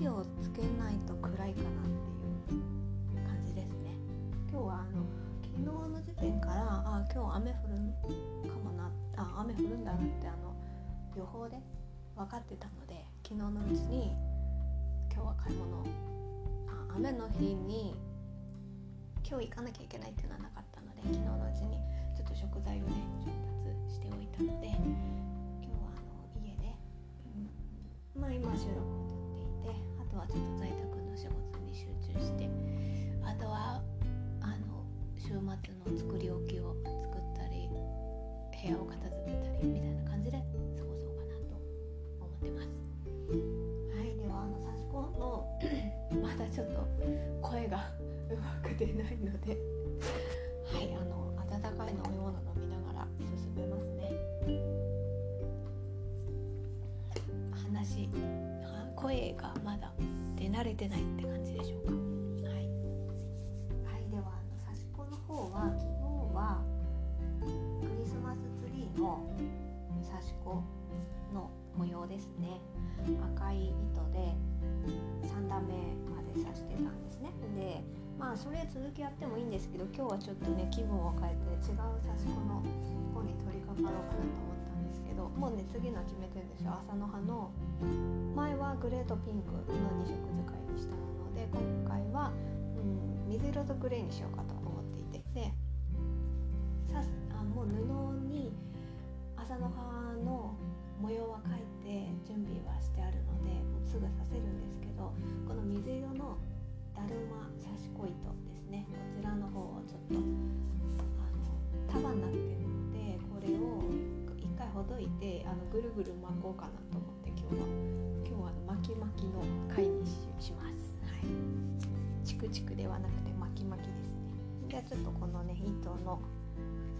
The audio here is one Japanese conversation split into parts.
気をつけないと暗いかなっていう感じですね。今日はあの昨日の時点からあ今日雨降るかもなあ雨降るんだなってあの予報で分かってたので昨日のうちに今日は買い物あ雨の日に今日行かなきゃいけないっていうのはなかったので昨日のうちにちょっと食材をね調達しておいたので今日はあの家で、うん、まあ今収録あとはちょっと在宅の仕事に集中してあとはあの週末の作り置きを作ったり部屋を片付けたりみたいな感じで過ごそうかなと思ってます。はい、ではあのサシコのまだちょっと声がうまく出ないので、はい、あの温かい飲み物飲みながら進めますね。話、声がまだ出慣れてないって感じでしょうか。はい、はい、ではあのサシコの方は昨日はクリスマスツリーのサシコの模様ですね。赤い糸で3段目まで刺してたんですねでまあそれ続きやってもいいんですけど今日はちょっとね気分を変えて違う刺し子の方に取り掛かろうかなと思ったんですけどもうね次の決めてるんですよ朝の葉の前はグレーとピンクの2色使いにしたので今回は、うん、水色とグレーにしようかと思っていて。で刺すあもう布に朝の葉の模様は描いて準備はしてあるのでもうすぐ刺せるんですけどこの水色のだるま刺し子糸ですね。こちらの方をちょっとあの束になってるのでこれをほどいてあのぐるぐる巻こうかなと思って今日は今日はあの巻き巻きの回にしします。はい、チクチクではなくて巻き巻きですね。じゃあちょっとこのね糸の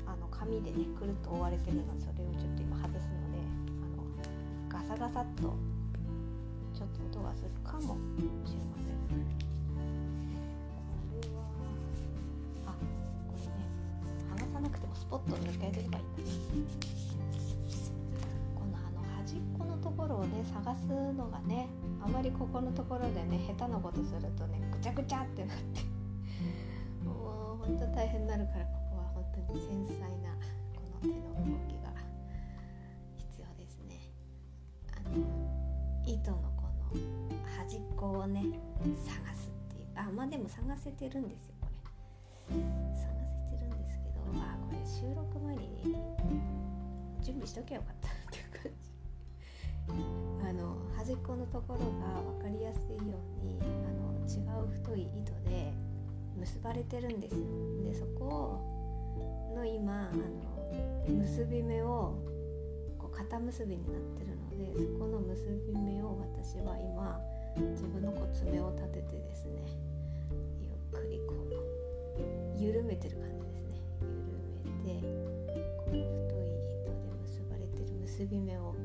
あの紙でねくるっと覆われてるのそれをちょっと今外すのであのガサガサっとちょっと音がするかもしれませんこれはあこれね剥がさなくてもスポッと抜ければいいんだねところをね探すのがねあまりここのところでね下手なことするとねぐちゃぐちゃってなってもうほんと大変になるからここは本当に繊細なこの手の動きが必要ですね。あの糸のこの端っこをね探すっていうあまあでも探せてるんですよこれ。探せてるんですけどあこれ収録前に準備しとけばよかった。端っこのところが分かりやすいようにあの違う太い糸で結ばれてるんですよ。でそこの今あの結び目をこう肩結びになってるのでそこの結び目を私は今自分のこう爪を立ててですねゆっくりこう緩めてる感じですね。緩めてこの太い糸で結ばれてる結び目を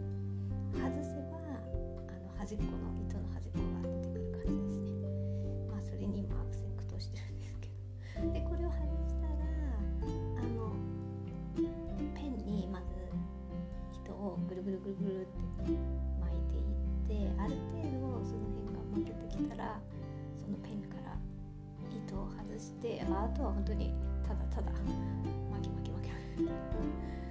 外せばあの端っこの糸の端っこが出てくる感じですねまあそれに今悪戦苦闘してるんですけどでこれを外したらあのペンにまず糸をぐるぐるぐるぐるって巻いていってある程度その辺が巻けてきたらそのペンから糸を外してあとは本当にただただ巻き巻き巻き巻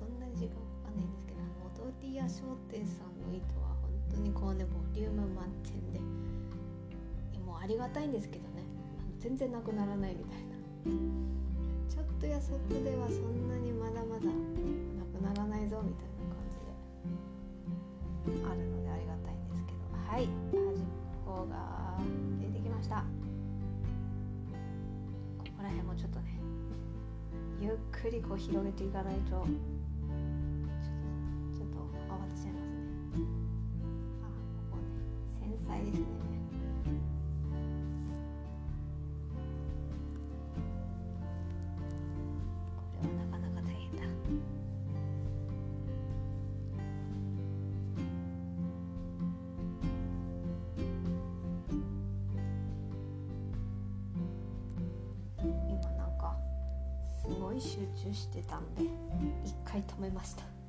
そんなに時間かかんないんですけどあの踊り屋商店さんの糸は本当にこうねボリューム満点でもうありがたいんですけどね。全然なくならないみたいな。ちょっとやそっとではそんなにまだまだなくならないぞみたいな感じであるのでありがたいんですけど。はい端っこが出てきました。ここら辺もちょっとねゆっくりこう広げていかないと。ここね。繊細ですね。これはなかなか大変だ。今なんかすごい集中してたんで一回止めました。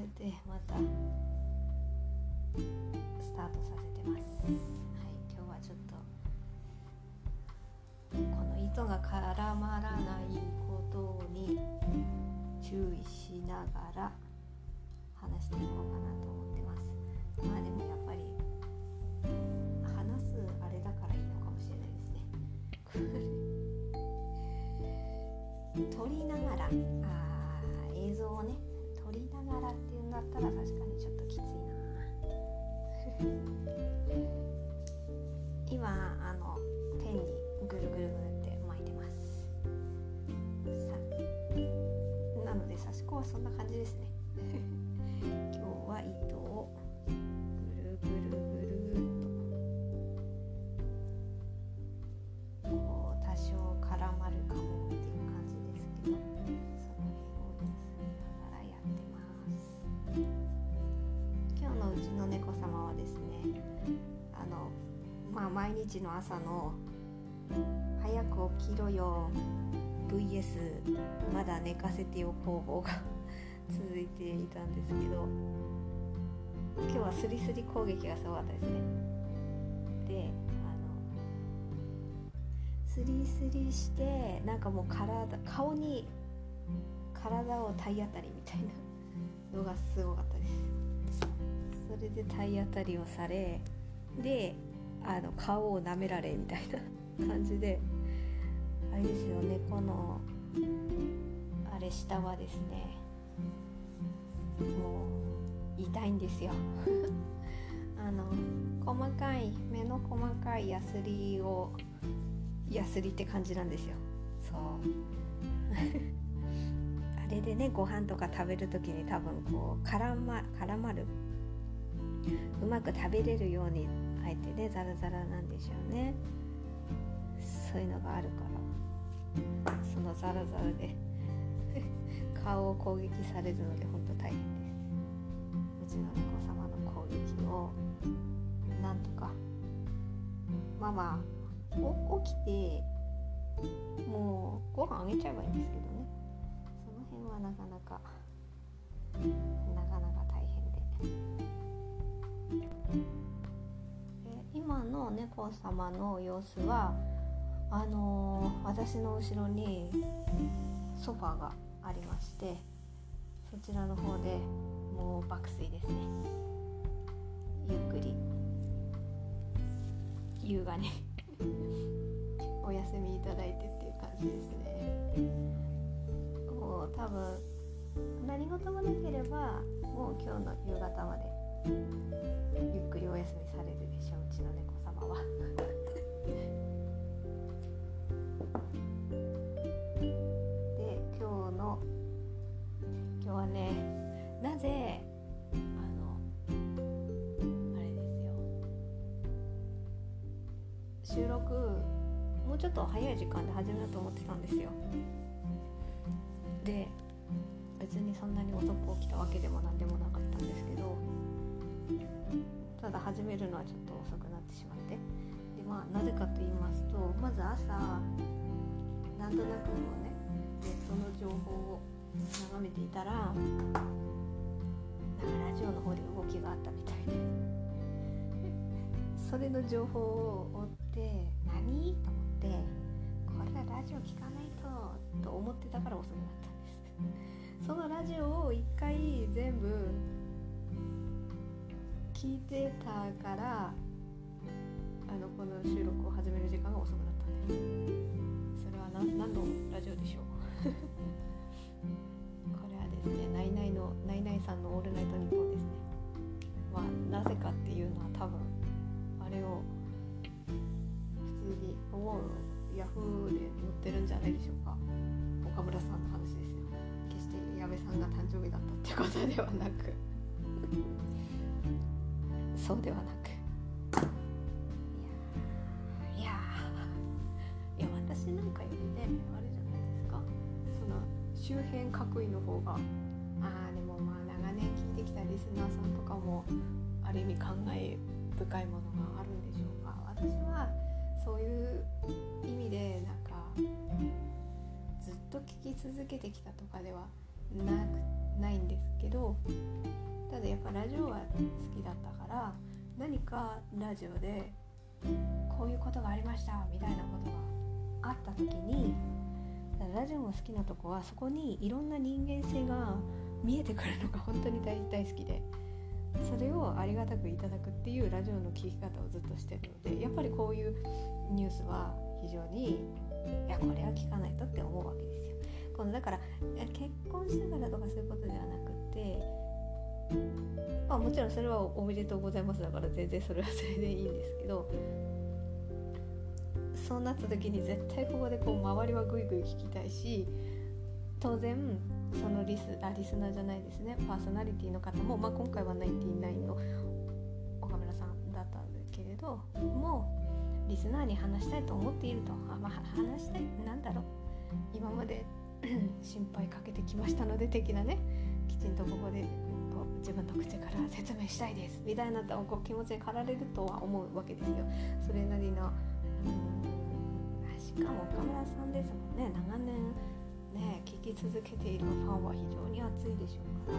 えてまたスタートさせてます。はい今日はちょっとこの糸が絡まらないことに注意しながら話していこうかな。がらっていうんだったら確かにちょっときついな今あのペンにぐるぐるぐるって巻いてます。さなので刺し子はそんな感じですね。今日は糸を日の朝の「早く起きろよ VS まだ寝かせてよ攻防が続いていたんですけど今日はスリスリ攻撃がすごかったですね。であのスリスリしてなんかもう体顔に体を体当たりみたいな のがすごかったです。それで体当たりをされであの顔を舐められみたいな感じであれですよねこのあれ下はですねもう痛いんですよ。あの細かい目の細かいヤスリをヤスリって感じなんですよ。そう。あれでねご飯とか食べる時に多分こう絡ま絡まる。うまく食べれるようにあえてねザラザラなんでしょうね。そういうのがあるから。そのザラザラで 顔を攻撃されるので本当大変で。すうちの猫様の攻撃をなんとか。ママお起きてもうご飯あげちゃえばいいんですけどね。その辺はなかなかなかなか大変で。今の猫様の様子はあのー私の後ろにソファーがありましてそちらの方でもう爆睡ですね。ゆっくり。優雅に。お休みいただいてっていう感じですね。もう多分何事もなければもう今日の夕方までゆっくりお休みされるでしょううちの猫様は。で今日の今日はねなぜあのあれですよ。収録もうちょっと早い時間で始めようと思ってたんですよ。で別にそんなに遅く起きたわけでも何でもなかったんですけどただ始めるのはちょっと遅くなってしまって。でまあなぜかと言いますとまず朝なんとなくこうねネットの情報を眺めていたらなんかラジオの方で動きがあったみたいで。それの情報を追って何？と思ってこれはラジオ聞かないとと思ってたから遅くなったんです。そのラジオを一回全部聞いてたからあのこの収録を始める時間が遅くなったんです。それは何何のラジオでしょう？これはですねナイナイのナイナイさんの「オールナイトニッポン」ですね。まあなぜかっていうのは多分あれを普通に思うヤフーで載ってるんじゃないでしょうか。岡村さんの話ですよ。決して矢部さんが誕生日だったってことではなく。そうではなく。いやいや いや私なんかよりねあれじゃないですか？その周辺各位の方が。ああでもまあ長年聞いてきたリスナーさんとかもある意味考え深いものがあるんでしょうか？私はそういう意味でなんかずっと聞き続けてきたとかではなくてないんですけどただやっぱラジオは好きだったから何かラジオでこういうことがありましたみたいなことがあった時にラジオの好きなとこはそこにいろんな人間性が見えてくるのが 本当に大大好きでそれをありがたくいただくっていうラジオの聞き方をずっとしてるのでやっぱりこういうニュースは非常にいやこれは聞かないとって思うわけですよ。このだから結婚したからとかそういうことではなくてまあもちろんそれはおめでとうございますだから全然それはそれでいいんですけどそうなった時に絶対ここでこう周りはグイグイ聞きたいし当然そのリスあリスナーじゃないですね。パーソナリティの方も、まあ、今回はナイティナインの岡村さんだったんですけれどもリスナーに話したいと思っていると。あ、まあ、話したいなんだろう。今まで心配かけてきましたので的なね。きちんとここでこう自分の口から説明したいですみたいなこう気持ちに駆られるとは思うわけですよ。それなりのしかも岡村さんですもんね。長年ね聞き続けているファンは非常に熱いでしょうから。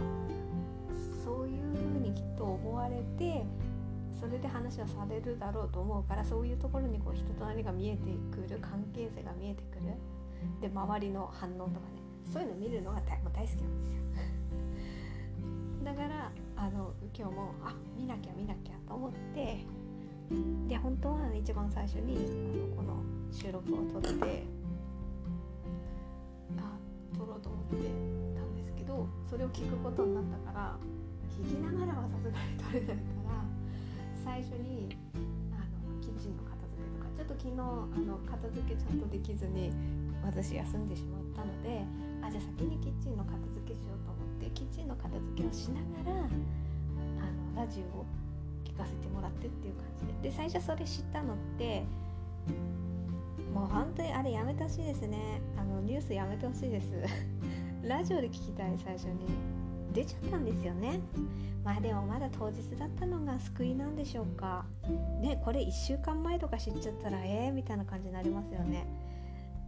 そういうふうにきっと思われてそれで話はされるだろうと思うからそういうところにこう人となりが見えてくる関係性が見えてくる。で周りの反応とかねそういうの見るのが大大好きなんですよ。だからあの今日もあ見なきゃ見なきゃと思ってで本当は一番最初にあのこの収録を撮ってあ撮ろうと思ってたんですけどそれを聞くことになったから聞きながらはさすがに撮れないから最初にあのキッチンの片付けとかちょっと昨日あの片付けちゃんとできずに私休んでしまったのであじゃあ先にキッチンの片付けしようと思ってキッチンの片付けをしながらあのラジオを聞かせてもらってっていう感じで。で最初それ知ったのってもう本当にあれやめてほしいですね。あのニュースやめてほしいです。ラジオで聞きたい最初に出ちゃったんですよね。まあでもまだ当日だったのが救いなんでしょうか。ねこれ1週間前とか知っちゃったらええー、みたいな感じになりますよね。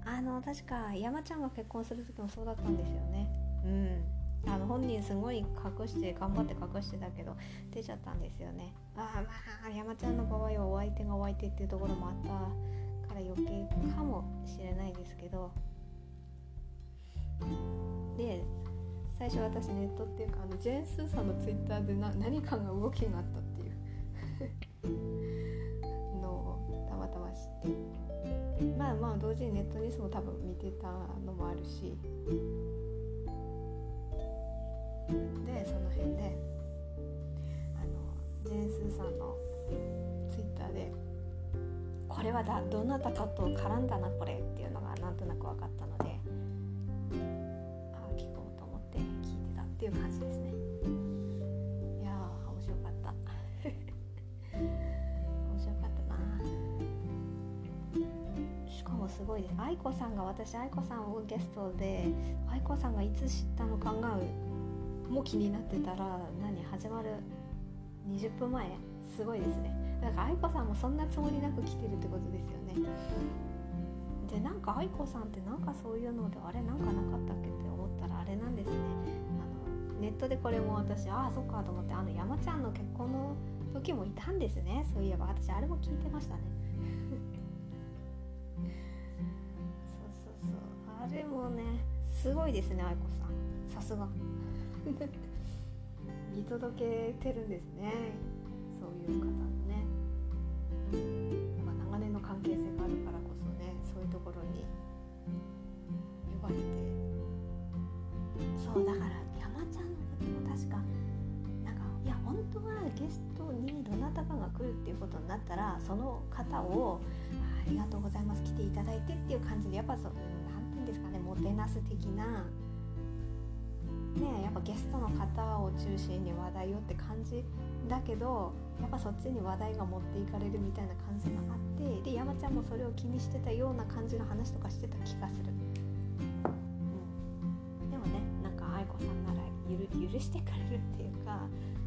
あの確か山ちゃんが結婚する時もそうだったんですよね。うん。あの本人すごい隠して頑張って隠してたけど出ちゃったんですよね。ああまあ山ちゃんの場合はお相手がお相手っていうところもあったから余計かもしれないですけど。で最初私ネットっていうかあのジェーン・スーさんのツイッターでな何かが動きがあったっていう。まあまあ同時にネットニュースも多分見てたのもあるし。でその辺であのジェーン・スーさんのツイッターでこれはだどなたかと絡んだなこれっていうのがなんとなく分かったのでああ聞こうと思って聞いてたっていう感じですね。い愛子さんが私愛子さんをゲストで愛子さんがいつ知ったのかがも気になってたら何始まる？20分前？すごいですね。なんか愛子さんもそんなつもりなく来てるってことですよね。でなんか愛子さんってなんかそういうのであれなんかなかったっけって思ったらあれなんですね。あのネットでこれも私ああそっかと思ってあの山ちゃんの結婚の時もいたんですね。そういえば私あれも聞いてましたね。ね。すごいですね愛子さん。さすが。見届けてるんですね。そういう方ね。まあ長年の関係性があるからこそねそういうところに呼ばれて。そうだから山ちゃんの時も確かなんかいや本当はゲストにどなたかが来るっていうことになったらその方をありがとうございます来ていただいてっていう感じでやっぱそうですかねもてなす的な。ねやっぱゲストの方を中心に話題をって感じだけどやっぱそっちに話題が持っていかれるみたいな感じがあってで山ちゃんもそれを気にしてたような感じの話とかしてた気がする、うん、でもねなんか愛子さんなら許してくれるっていうか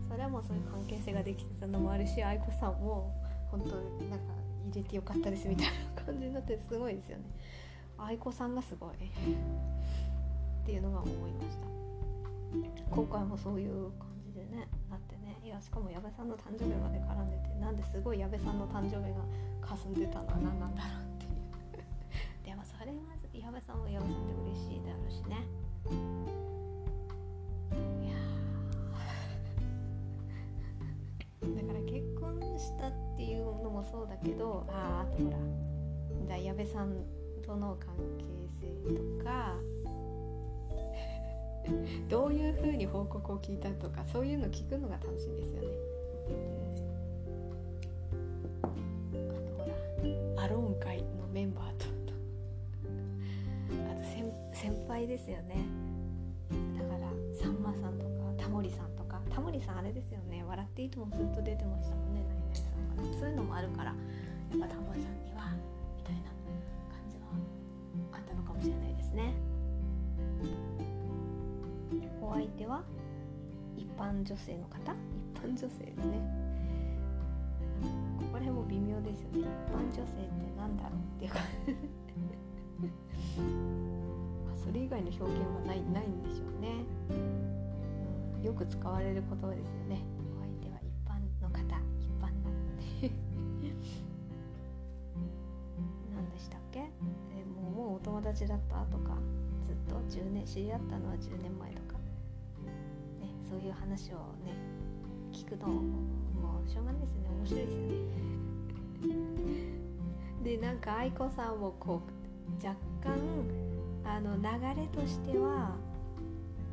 それはもうそういう関係性ができてたのもあるし愛子さんも本当になんか入れてよかったですみたいな感じになってすごいですよね。愛子さんがすごい。っていうのが思いました。今回もそういう感じでねなってね。いやしかも矢部さんの誕生日まで絡んでてなんですごい矢部さんの誕生日が霞んでたのは何なんだろうっていう。でもそれが矢部さんは矢部さんで嬉しいだろうしね。いやだから結婚したっていうのもそうだけどあああとほらじゃ矢部さんとの関係性とか どういうふうに報告を聞いたとかそういうの聞くのが楽しいんですよね。あとほらアローン会のメンバーとあと先先輩ですよね。だからさんまさんとかタモリさんとか。タモリさんあれですよね「笑っていいともずっと出てましたもんね。何々さんがそういうのもあるから。女性の方？一般女性でね。ここら辺も微妙ですよね。一般女性って何だろうっていうか。それ以外の表現はないないんでしょうね、うん、よく使われる言葉ですよね。お相手は一般の方一般の 何でしたっけ？でももうお友達だった？とかずっと10年知り合ったのは10年前とか。いう話をね聞くのもうしょうがないですよね。面白いですよね。でなんか愛子さんもこう若干あの流れとしては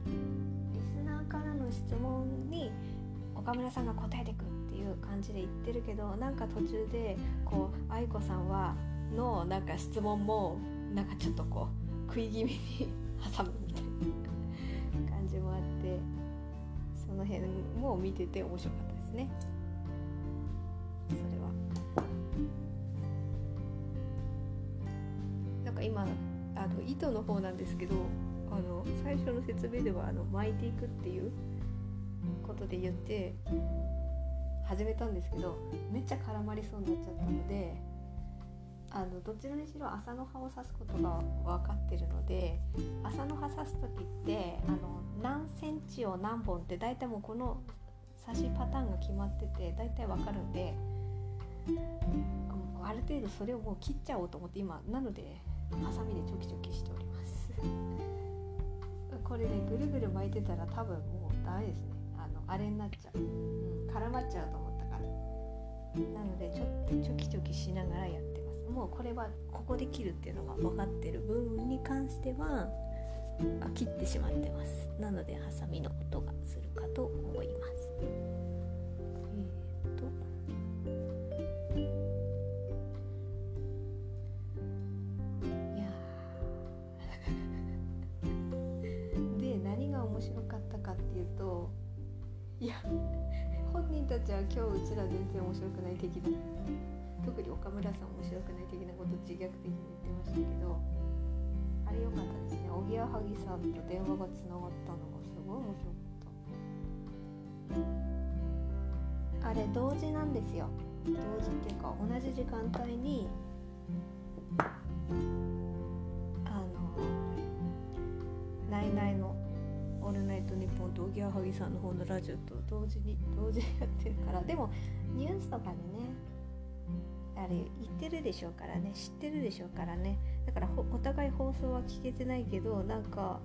リスナーからの質問に岡村さんが答えてくっていう感じで言ってるけどなんか途中でこう愛子さんはのなんか質問もなんかちょっとこう食い気味に 挟むみたいな感じもあってその辺も見てて面白かったですね。それは。なんか今あの糸の方なんですけどあの最初の説明ではあの巻いていくっていうことで言って始めたんですけどめっちゃ絡まりそうになっちゃったのであのどちらにしろ朝の葉を刺すことが分かってるので朝の葉刺す時ってあの何センチを何本って大体もうこの刺しパターンが決まってて大体分かるんである程度それをもう切っちゃおうと思って今なのでハサミでチョキチョキしております。これねぐるぐる巻いてたら多分もうダメですね。あのあれになっちゃう、うん、絡まっちゃうと思ったから。なのでちょっとチョキチョキしながらやってもうこれはここで切るっていうのが分かってる部分に関しては切ってしまってます。なのでハサミの音がするかと思います。くない的なこと自虐的に言ってましたけどあれ良かったですね。おぎやはぎさんと電話がつながったのがすごい面白かった。あれ同時なんですよ。同時っていうか同じ時間帯にあのナイナイの「オールナイトニッポン」とおぎやはぎさんの方のラジオと同時に同時にやってるから。でもニュースとかでねあれ言ってるでしょうからね知ってるでしょうからね。だからお互い放送は聞けてないけどなんか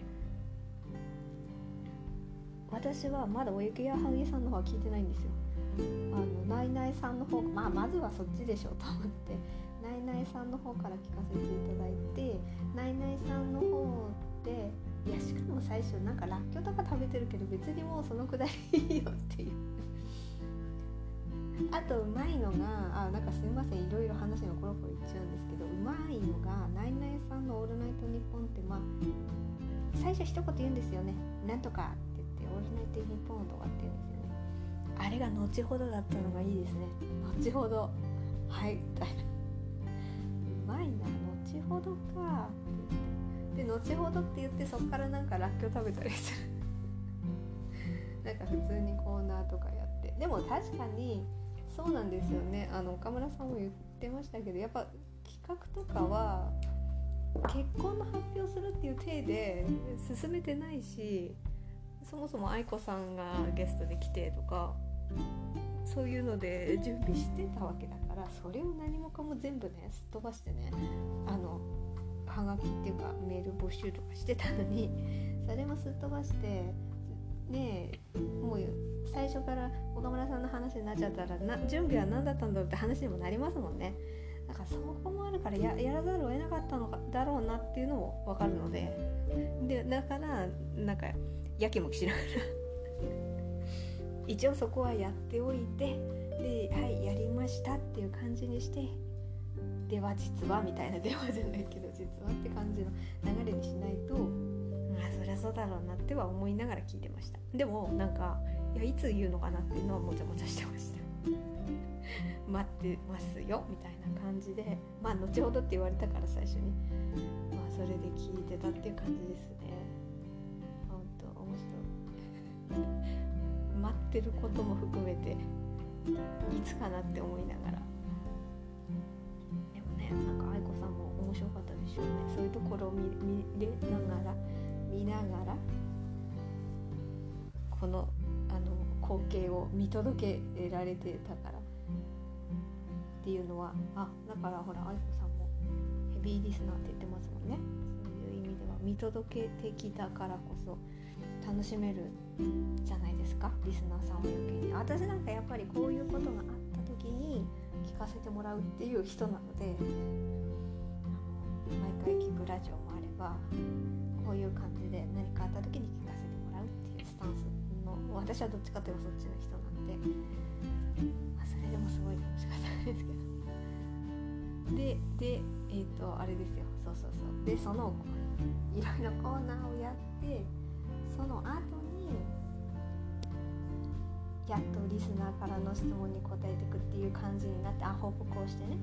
私はまだおゆきやはぎさんの方は聞いてないんですよ。あのナイナイさんの方まあまずはそっちでしょうと思って。ナイナイさんの方から聞かせていただいてナイナイさんの方でいやしかも最初なんからっきょうとか食べてるけど別にもうそのくだりいいよっていう。あとうまいのがあなんかすみませんいろいろ話がコロコロいっちゃうんですけどうまいのがナイナイさんの「オールナイトニッポン」ってまあ最初一言言うんですよね「なんとか」って言って「オールナイトニッポン」とかって言うんですよね。あれが後ほどだったのがいいですね。後ほど。はいみたいな。うまいな後ほどかって言って。で後ほどって言ってそっからなんからっきょう食べたりする。なんか普通にコーナーとかやって。でも確かにそうなんですよね。あの岡村さんも言ってましたけどやっぱ企画とかは結婚の発表するっていう体で進めてないしそもそも愛子さんがゲストで来てとかそういうので準備してたわけだからそれを何もかも全部ねすっ飛ばしてねあのはがきっていうかメール募集とかしてたのにそれもすっ飛ばしてねもう最初から岡村さんの話になっちゃったらな準備は何だったんだろうって話にもなりますもんね。だからそこもあるからやらざるを得なかったのかだろうなっていうのも分かるので。でだからなんかやきもきしながら。一応そこはやっておいてではいやりましたっていう感じにしてでは実はみたいな電話じゃないけど実はって感じの流れにしないとあそりゃそうだろうなっては思いながら聞いてました。でもなんかいやいつ言うのかなっていうのはもちゃもちゃしてました。待ってますよみたいな感じで。まあ後ほどって言われたから最初に。まあそれで聞いてたっていう感じですね。ほんと面白い。待ってることも含めていつかなって思いながら。でもねなんか愛子さんも面白かったでしょうね。そういうところを見見れながら。見ながらこのあの光景を見届けられてたから。っていうのはあだからほら愛子さんもヘビーリスナーって言ってますもんね。そういう意味では見届けてきたからこそ楽しめるじゃないですか。リスナーさんは余計に。私なんかやっぱりこういうことがあった時に聞かせてもらうっていう人なので毎回聞くラジオもあればこういう感じで何かあった時に聞かせてもらうっていうスタンスの私はどっちかというとそっちの人なので、まあ、それでもすごい楽しかったんで。すけどででえっ、ー、とあれですよ。そうそうそう。でそのいろいろコーナーをやってその後にやっとリスナーからの質問に答えていくっていう感じになってあ報告をしてね。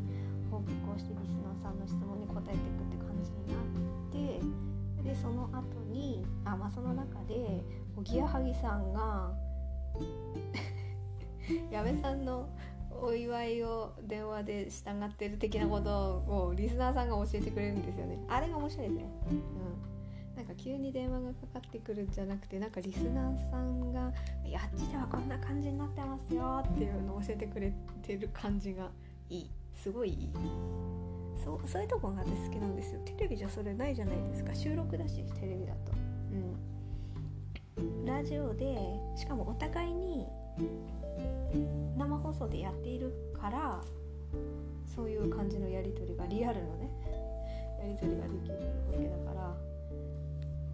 報告をしてリスナーさんの質問に答えていくって感じになってでその後にあまあその中でおぎやはぎさんが 矢部さんのお祝いを電話で従ってる的なことをリスナーさんが教えてくれるんですよね。あれが面白いですね。うん。なんか急に電話がかかってくるんじゃなくてなんかリスナーさんが「いやあっちではこんな感じになってますよ」っていうのを教えてくれてる感じがいい。すごいいいそうそういうとこが私好きなんですよ。テレビじゃそれないじゃないですか。収録だしテレビだと。うん。ラジオでしかもお互いに生放送でやっているからそういう感じのやり取りがリアルのね やり取りができるわけだから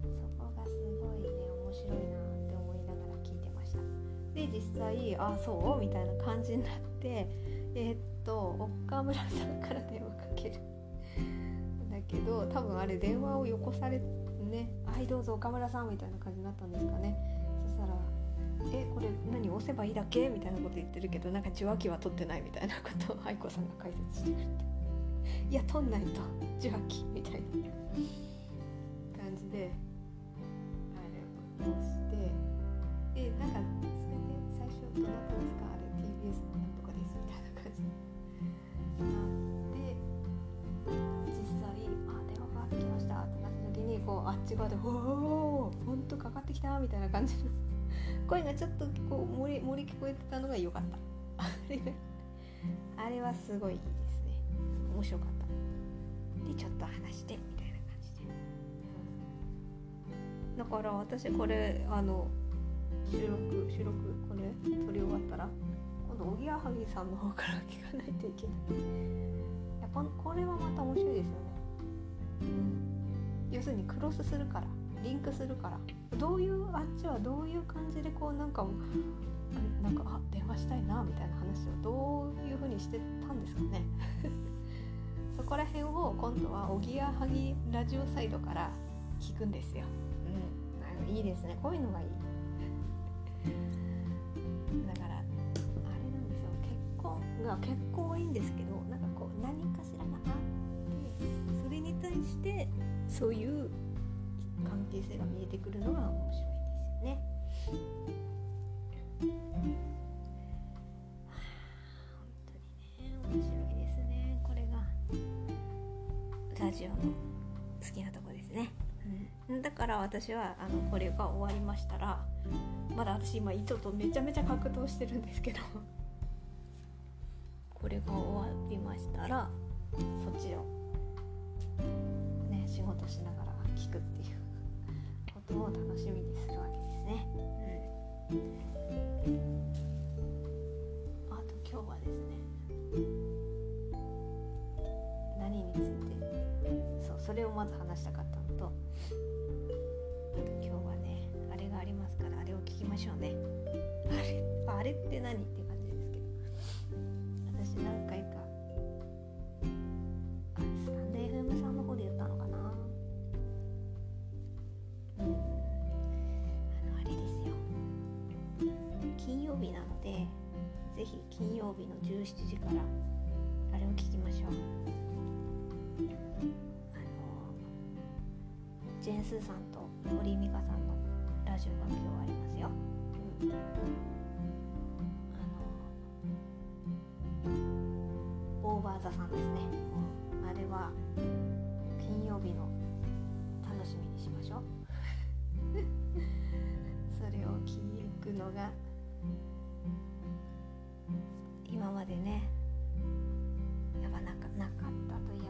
そこがすごいね面白いなって思いながら聞いてました。で実際あそう？みたいな感じになってえー、っと岡村さんから電話け。るだけど多分あれ電話をよこされね「はいどうぞ岡村さん」みたいな感じになったんですかね。そしたらえこれ何押せばいいだけ？みたいなこと言ってるけどなんか受話器は取ってないみたいなことを 愛子さんが解説してくれていや取んないと。受話器みたいな感じであれを押して。でなんかそれで最初どなたですか？あれ TBS のなんとかです。みたいな感じ。にあっち側で「おおほんとかかってきた」みたいな感じの声がちょっとこう漏れ漏れ聞こえてたのが良かった。あれあれはすごいいいですね。面白かった。でちょっと話してみたいな感じで、だから私これあの収録収録これ撮り終わったら今度おぎやはぎさんの方から聞かないといけない。やここれはまた面白いですよね、うん、要するにクロスするからリンクするから。どういうあっちはどういう感じでこうなんかなんかあ電話したいなみたいな話をどういう風にしてたんですかね。そこら辺を今度はおぎやはぎラジオサイドから聞くんですよ。うん、いいですね。こういうのがいい。だからあれなんですよ。結婚が結婚はいいんですけどなんかこう何かしらがあっ対してそういう関係性が見えてくるのが面白いですよね。本当にね面白いですねこれが。ラジオの好きなとこですね、うん、だから私はあのこれが終わりましたらまだ私今糸とめちゃめちゃ格闘してるんですけど これが終わりましたらそっちをね仕事しながら聞くっていうことを楽しみにするわけですね。うん、あと今日はですね何についてそうそれをまず話したかったー・さんと堀美香さんのラジオが今日ありますよ、うん、あのオーバーザさんですね。あれは金曜日の楽しみにしましょう。それを聞くのが今までねやっぱなかなかったといえば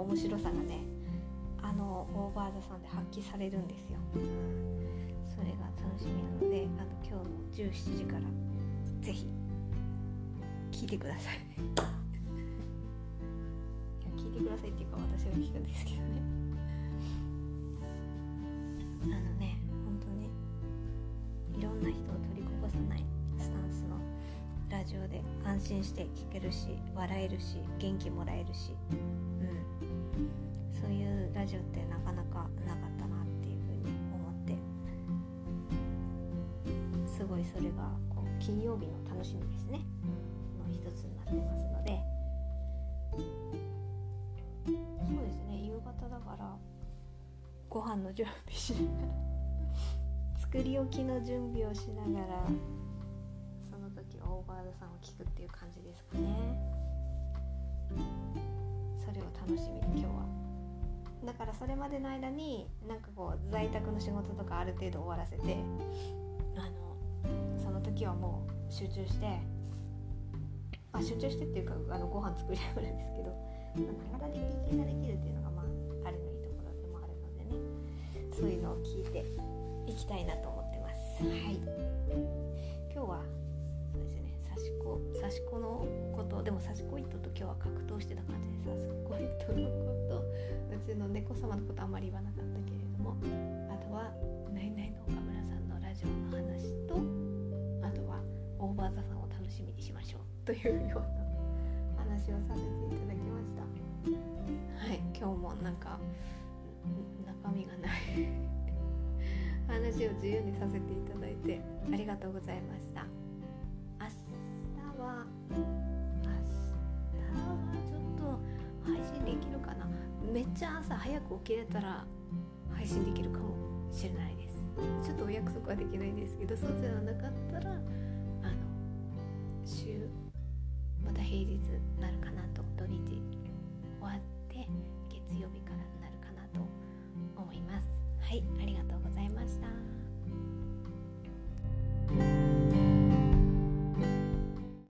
の面白さがねあのオーバーザさんで発揮されるんですよ。それが楽しみなのであの今日の17時からぜひ聞いてください いや聞いてくださいっていうか私が聞くんですけどねあのね本当にいろんな人を取りこぼさないスタンスのラジオで安心して聞けるし笑えるし元気もらえるし、ラジオってなかなかなかったなっていうふうに思ってすごいそれがこう金曜日の楽しみですね。の一つになってますので。そうですね。夕方だからご飯の準備しながら作り置きの準備をしながらその時はオーバードさんを聞くっていう感じですかね。それを楽しみに今日はだからそれまでの間になんかこう在宅の仕事とかある程度終わらせてあのその時はもう集中してまあ集中してっていうかあのご飯作りながらですけどながらで聞きができるっていうのがまああるのでねそういうのを聞いていきたいなと思ってます。はい、今日はそうですね刺し子刺し子のことでも刺し子イットと今日は格闘してた感じで刺し子イットのことうちの猫様のことあんまり言わなかったけれどもあとはナイナイの岡村さんのラジオの話とあとはオーバーザさんを楽しみにしましょうというような話をさせていただきました。はい、今日もなんか中身がない 話を自由にさせていただいてありがとうございました明日はめっちゃ朝早く起きれたら配信できるかもしれないです。ちょっとお約束はできないんですけどそうではなかったらあの週また平日なるかなと土日終わって月曜日からなるかなと思います。はいありがとうございました。